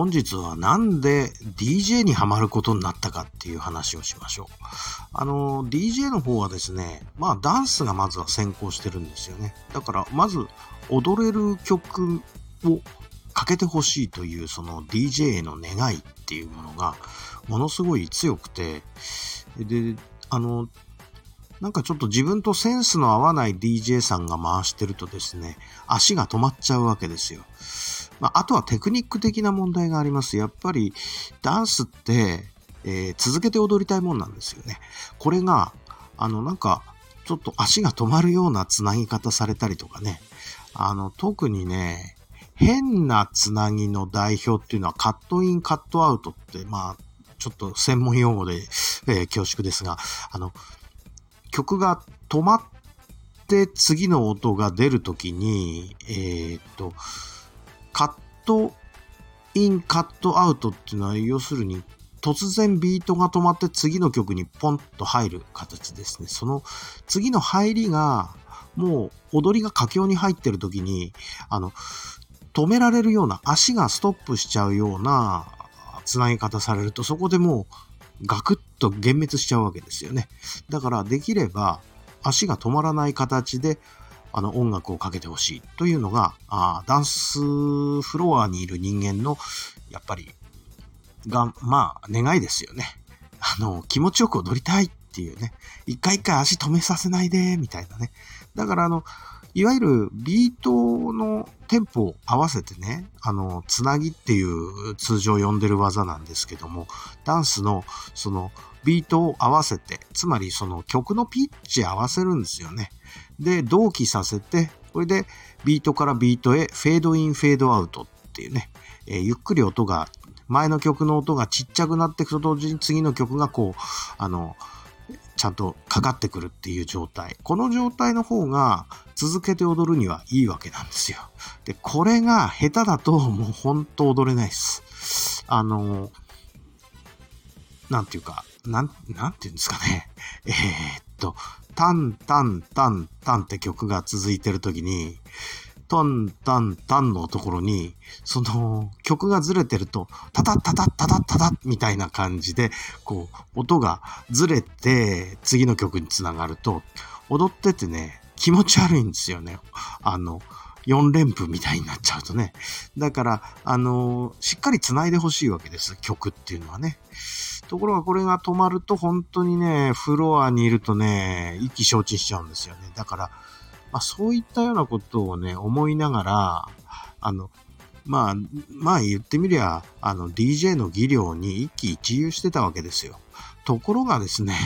本日はなんで DJ にハマることになったかっていう話をしましょう。あの、DJ の方はですね、まあダンスがまずは先行してるんですよね。だからまず踊れる曲をかけてほしいというその DJ への願いっていうものがものすごい強くて、で、あの、なんかちょっと自分とセンスの合わない DJ さんが回してるとですね、足が止まっちゃうわけですよ。まあ、あとはテクニック的な問題があります。やっぱりダンスって、えー、続けて踊りたいもんなんですよね。これが、あの、なんか、ちょっと足が止まるようなつなぎ方されたりとかね。あの、特にね、変なつなぎの代表っていうのはカットイン、カットアウトって、まあ、ちょっと専門用語で、えー、恐縮ですが、あの、曲が止まって次の音が出るときに、えー、っと、カットイン、カットアウトっていうのは、要するに、突然ビートが止まって次の曲にポンと入る形ですね。その次の入りが、もう踊りが佳境に入ってる時に、あの、止められるような、足がストップしちゃうような繋ぎ方されると、そこでもうガクッと幻滅しちゃうわけですよね。だからできれば足が止まらない形であの音楽をかけてほしいというのがあダンスフロアにいる人間のやっぱりがまあ願いですよね。あの気持ちよく踊りたいっていうね。一回一回足止めさせないでみたいなね。だからあのいわゆるビートのテンポを合わせてね、あの、つなぎっていう通常呼んでる技なんですけども、ダンスのそのビートを合わせて、つまりその曲のピッチ合わせるんですよね。で、同期させて、これでビートからビートへフェードイン、フェードアウトっていうね、えー、ゆっくり音が、前の曲の音がちっちゃくなっていくと同時に次の曲がこう、あの、ちゃんとかかってくるっていう状態。この状態の方が続けて踊るにはいいわけなんですよ。で、これが下手だともうほんと踊れないです。あの、なんていうか、なん、なんていうんですかね。えー、っと、タンタンタンタンって曲が続いてる時に、タンタンタンのところに、その曲がずれてると、タタタタタタタタみたいな感じで、こう、音がずれて、次の曲につながると、踊っててね、気持ち悪いんですよね。あの、4連符みたいになっちゃうとね。だから、あの、しっかり繋いでほしいわけです。曲っていうのはね。ところがこれが止まると本当にね、フロアにいるとね、意気消沈しちゃうんですよね。だから、まあ、そういったようなことをね、思いながら、あの、まあ、まあ言ってみりゃ、あの、DJ の技量に一喜一憂してたわけですよ。ところがですね、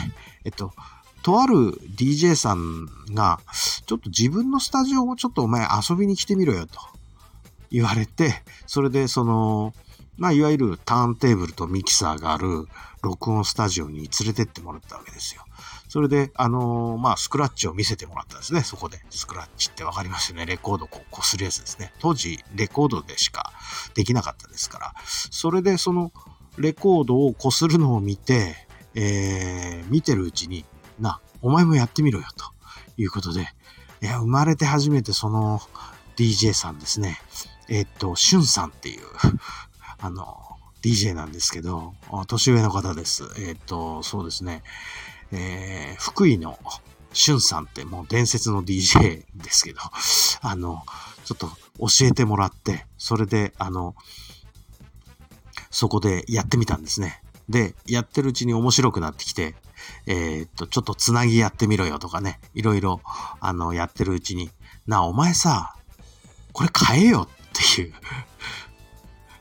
えっと、とある DJ さんが、ちょっと自分のスタジオをちょっとお前遊びに来てみろよと言われて、それでその、まあ、いわゆるターンテーブルとミキサーがある録音スタジオに連れてってもらったわけですよ。それで、あのー、まあ、スクラッチを見せてもらったんですね、そこで。スクラッチってわかりますよね。レコードをこう、こするやつですね。当時、レコードでしかできなかったですから。それで、その、レコードをこするのを見て、えー、見てるうちに、な、お前もやってみろよ、ということで、いや、生まれて初めてその DJ さんですね。えー、っと、しゅんさんっていう、あの、DJ なんですけど、年上の方です。えー、っと、そうですね。えー、福井のしゅんさんってもう伝説の DJ ですけど、あの、ちょっと教えてもらって、それで、あの、そこでやってみたんですね。で、やってるうちに面白くなってきて、えー、っと、ちょっとつなぎやってみろよとかね、いろいろ、あの、やってるうちに、なあ、お前さ、これ買えよっていう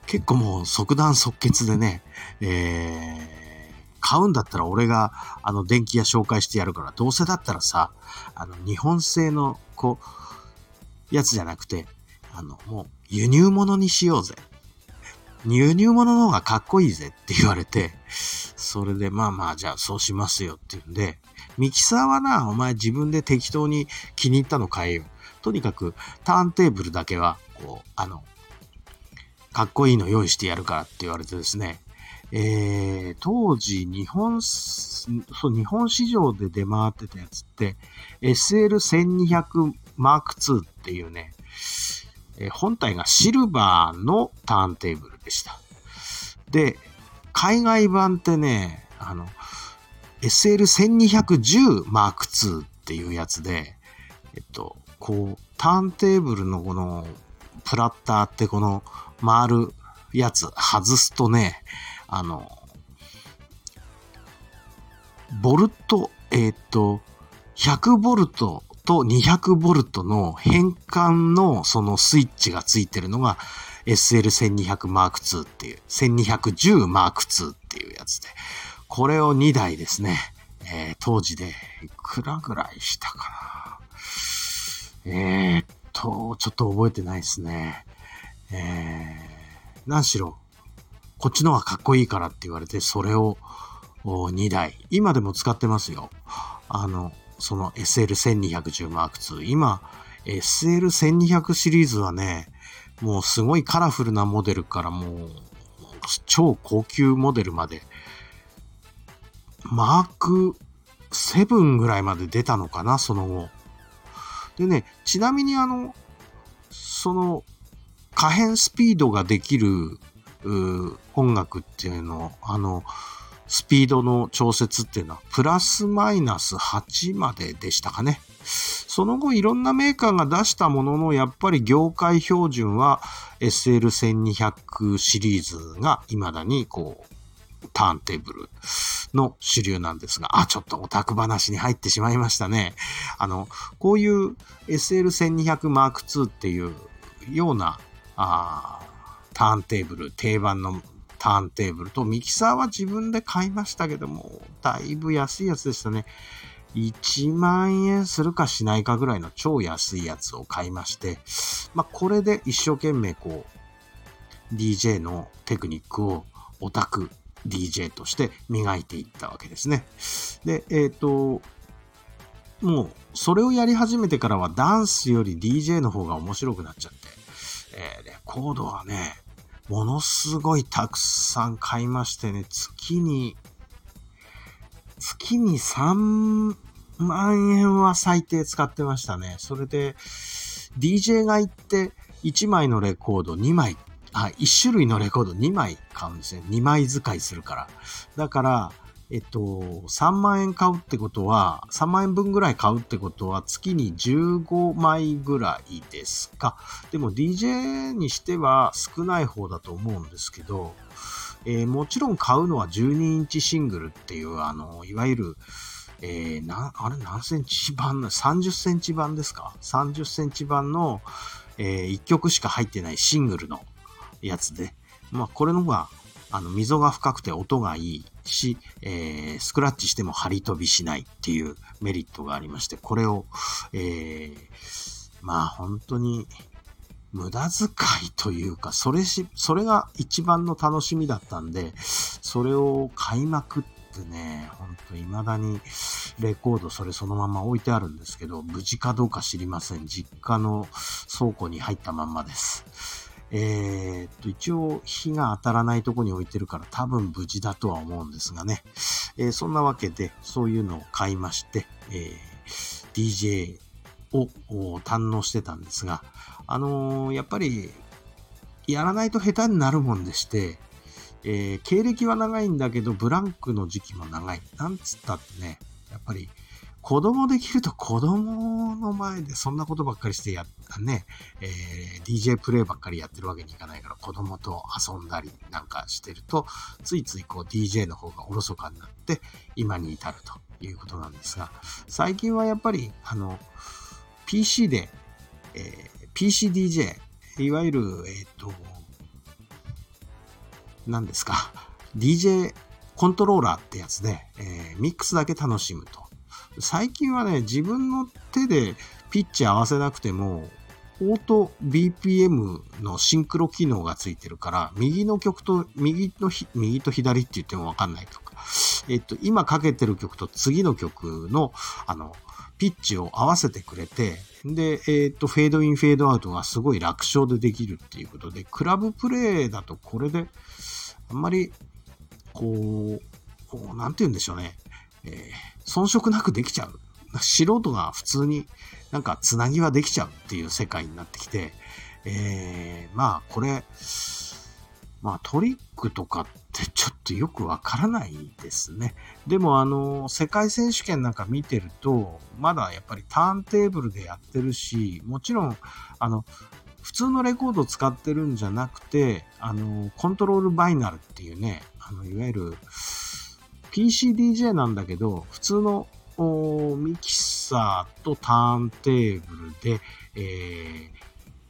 結構もう即断即決でね、えー、買うんだったら俺が、あの、電気屋紹介してやるから、どうせだったらさ、あの、日本製の、こう、やつじゃなくて、あの、もう、輸入物にしようぜ。輸入物の方がかっこいいぜって言われて、それでまあまあじゃあそうしますよって言うんで、ミキサーはな、お前自分で適当に気に入ったの買えよ。とにかくターンテーブルだけは、こう、あの、かっこいいの用意してやるからって言われてですね、えー、当時日本、そう日本市場で出回ってたやつって SL1200 Mark II っていうね、えー、本体がシルバーのターンテーブルでした。で、海外版ってね、あの、SL1210 M2 っていうやつで、えっと、こう、ターンテーブルのこの、プラッターってこの回るやつ外すとね、あの、ボルト、えっ、と、100ボルトと200ボルトの変換のそのスイッチがついてるのが SL1200 Mark II っていう、1210 Mark II っていうやつで、これを2台ですね、えー、当時でいくらぐらいしたかな。えー、っと、ちょっと覚えてないですね。えー、何しろ、こっちの方がかっこいいからって言われて、それを2台、今でも使ってますよ。あの、その SL1210 Mark II。今、SL1200 シリーズはね、もうすごいカラフルなモデルからもう超高級モデルまで、マーク7ぐらいまで出たのかな、その後。でね、ちなみにあの、その可変スピードができる音楽っていうの、あの、スピードの調節っていうのは、プラスマイナス8まででしたかね。その後いろんなメーカーが出したものの、やっぱり業界標準は SL1200 シリーズが未だにこう、ターンテーブルの主流なんですが、あ、ちょっとオタク話に入ってしまいましたね。あの、こういう SL1200 Mark II っていうような、あターンテーブル、定番のターンテーブルと、ミキサーは自分で買いましたけども、だいぶ安いやつでしたね。1万円するかしないかぐらいの超安いやつを買いまして、まあ、これで一生懸命こう、DJ のテクニックをオタク DJ として磨いていったわけですね。で、えっ、ー、と、もう、それをやり始めてからはダンスより DJ の方が面白くなっちゃって、えー、レコードはね、ものすごいたくさん買いましてね、月に月に3万円は最低使ってましたね。それで、DJ が行って1枚のレコード2枚、あ、1種類のレコード2枚買うんですね。2枚使いするから。だから、えっと、3万円買うってことは、3万円分ぐらい買うってことは、月に15枚ぐらいですか。でも DJ にしては少ない方だと思うんですけど、えー、もちろん買うのは12インチシングルっていう、あの、いわゆる、えー、な、あれ何センチ版の ?30 センチ版ですか ?30 センチ版の、えー、1曲しか入ってないシングルのやつで、まあ、これの方が、あの、溝が深くて音がいいし、えー、スクラッチしても張り飛びしないっていうメリットがありまして、これを、えー、まあ本当に、無駄遣いというか、それし、それが一番の楽しみだったんで、それを買いまくってね、ほんと未だにレコードそれそのまま置いてあるんですけど、無事かどうか知りません。実家の倉庫に入ったまんまです。えー、っと、一応火が当たらないとこに置いてるから多分無事だとは思うんですがね。えー、そんなわけで、そういうのを買いまして、えー、DJ を堪能してたんですが、あのー、やっぱり、やらないと下手になるもんでして、え、経歴は長いんだけど、ブランクの時期も長い。なんつったってね、やっぱり、子供できると子供の前でそんなことばっかりしてやったね、えー、DJ プレイばっかりやってるわけにいかないから子供と遊んだりなんかしてると、ついついこう DJ の方がおろそかになって今に至るということなんですが、最近はやっぱりあの、PC で、えー PCDJ、いわゆる、えっ、ー、と、何ですか、DJ コントローラーってやつで、えー、ミックスだけ楽しむと。最近はね、自分の手でピッチ合わせなくても、オート BPM のシンクロ機能がついてるから、右の曲と、右の右と左って言ってもわかんないとか、えっと、今かけてる曲と次の曲の、あの、ピッチを合わせてくれて、で、えっ、と、フェードイン、フェードアウトがすごい楽勝でできるっていうことで、クラブプレイだとこれで、あんまり、こう、こうなんて言うんでしょうね、えー、遜色なくできちゃう。素人が普通になんかつなぎはできちゃうっていう世界になってきて、えー、まあこれ、まあトリックとかってちょっとよくわからないですね。でもあの、世界選手権なんか見てると、まだやっぱりターンテーブルでやってるし、もちろん、あの、普通のレコードを使ってるんじゃなくて、あの、コントロールバイナルっていうね、あの、いわゆる PCDJ なんだけど、普通のミキサーとターンテーブルで、えー、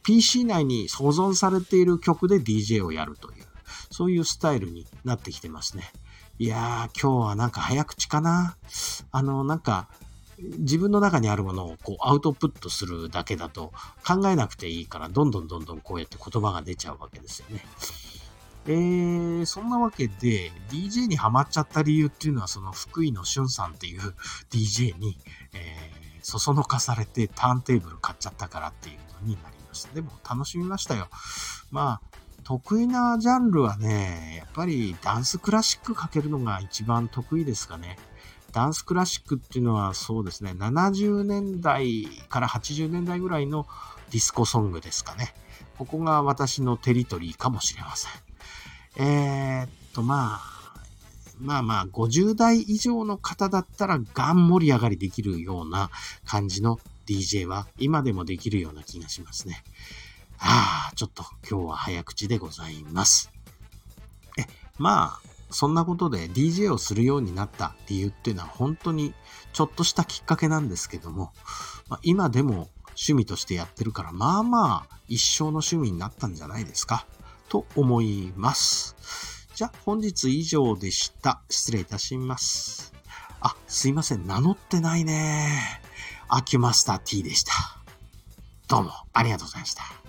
PC 内に保存されている曲で DJ をやるという、そういうスタイルになってきてますね。いやー、今日はなんか早口かなあの、なんか、自分の中にあるものをこうアウトプットするだけだと考えなくていいから、どんどんどんどんこうやって言葉が出ちゃうわけですよね。えー、そんなわけで、DJ にハマっちゃった理由っていうのは、その福井のしゅんさんっていう DJ に、えー、そそのかされてターンテーブル買っちゃったからっていうのになりました。でも楽しみましたよ。まあ、得意なジャンルはね、やっぱりダンスクラシックかけるのが一番得意ですかね。ダンスクラシックっていうのはそうですね、70年代から80年代ぐらいのディスコソングですかね。ここが私のテリトリーかもしれません。えー、っと、まあ、まあまあ、50代以上の方だったら、ガン盛り上がりできるような感じの DJ は、今でもできるような気がしますね。はあ、ちょっと今日は早口でございます。え、まあ、そんなことで DJ をするようになった理由っていうのは本当にちょっとしたきっかけなんですけども、まあ、今でも趣味としてやってるから、まあまあ一生の趣味になったんじゃないですか。と思います。じゃあ本日以上でした。失礼いたします。あ、すいません。名乗ってないね。アキュマスター T でした。どうもありがとうございました。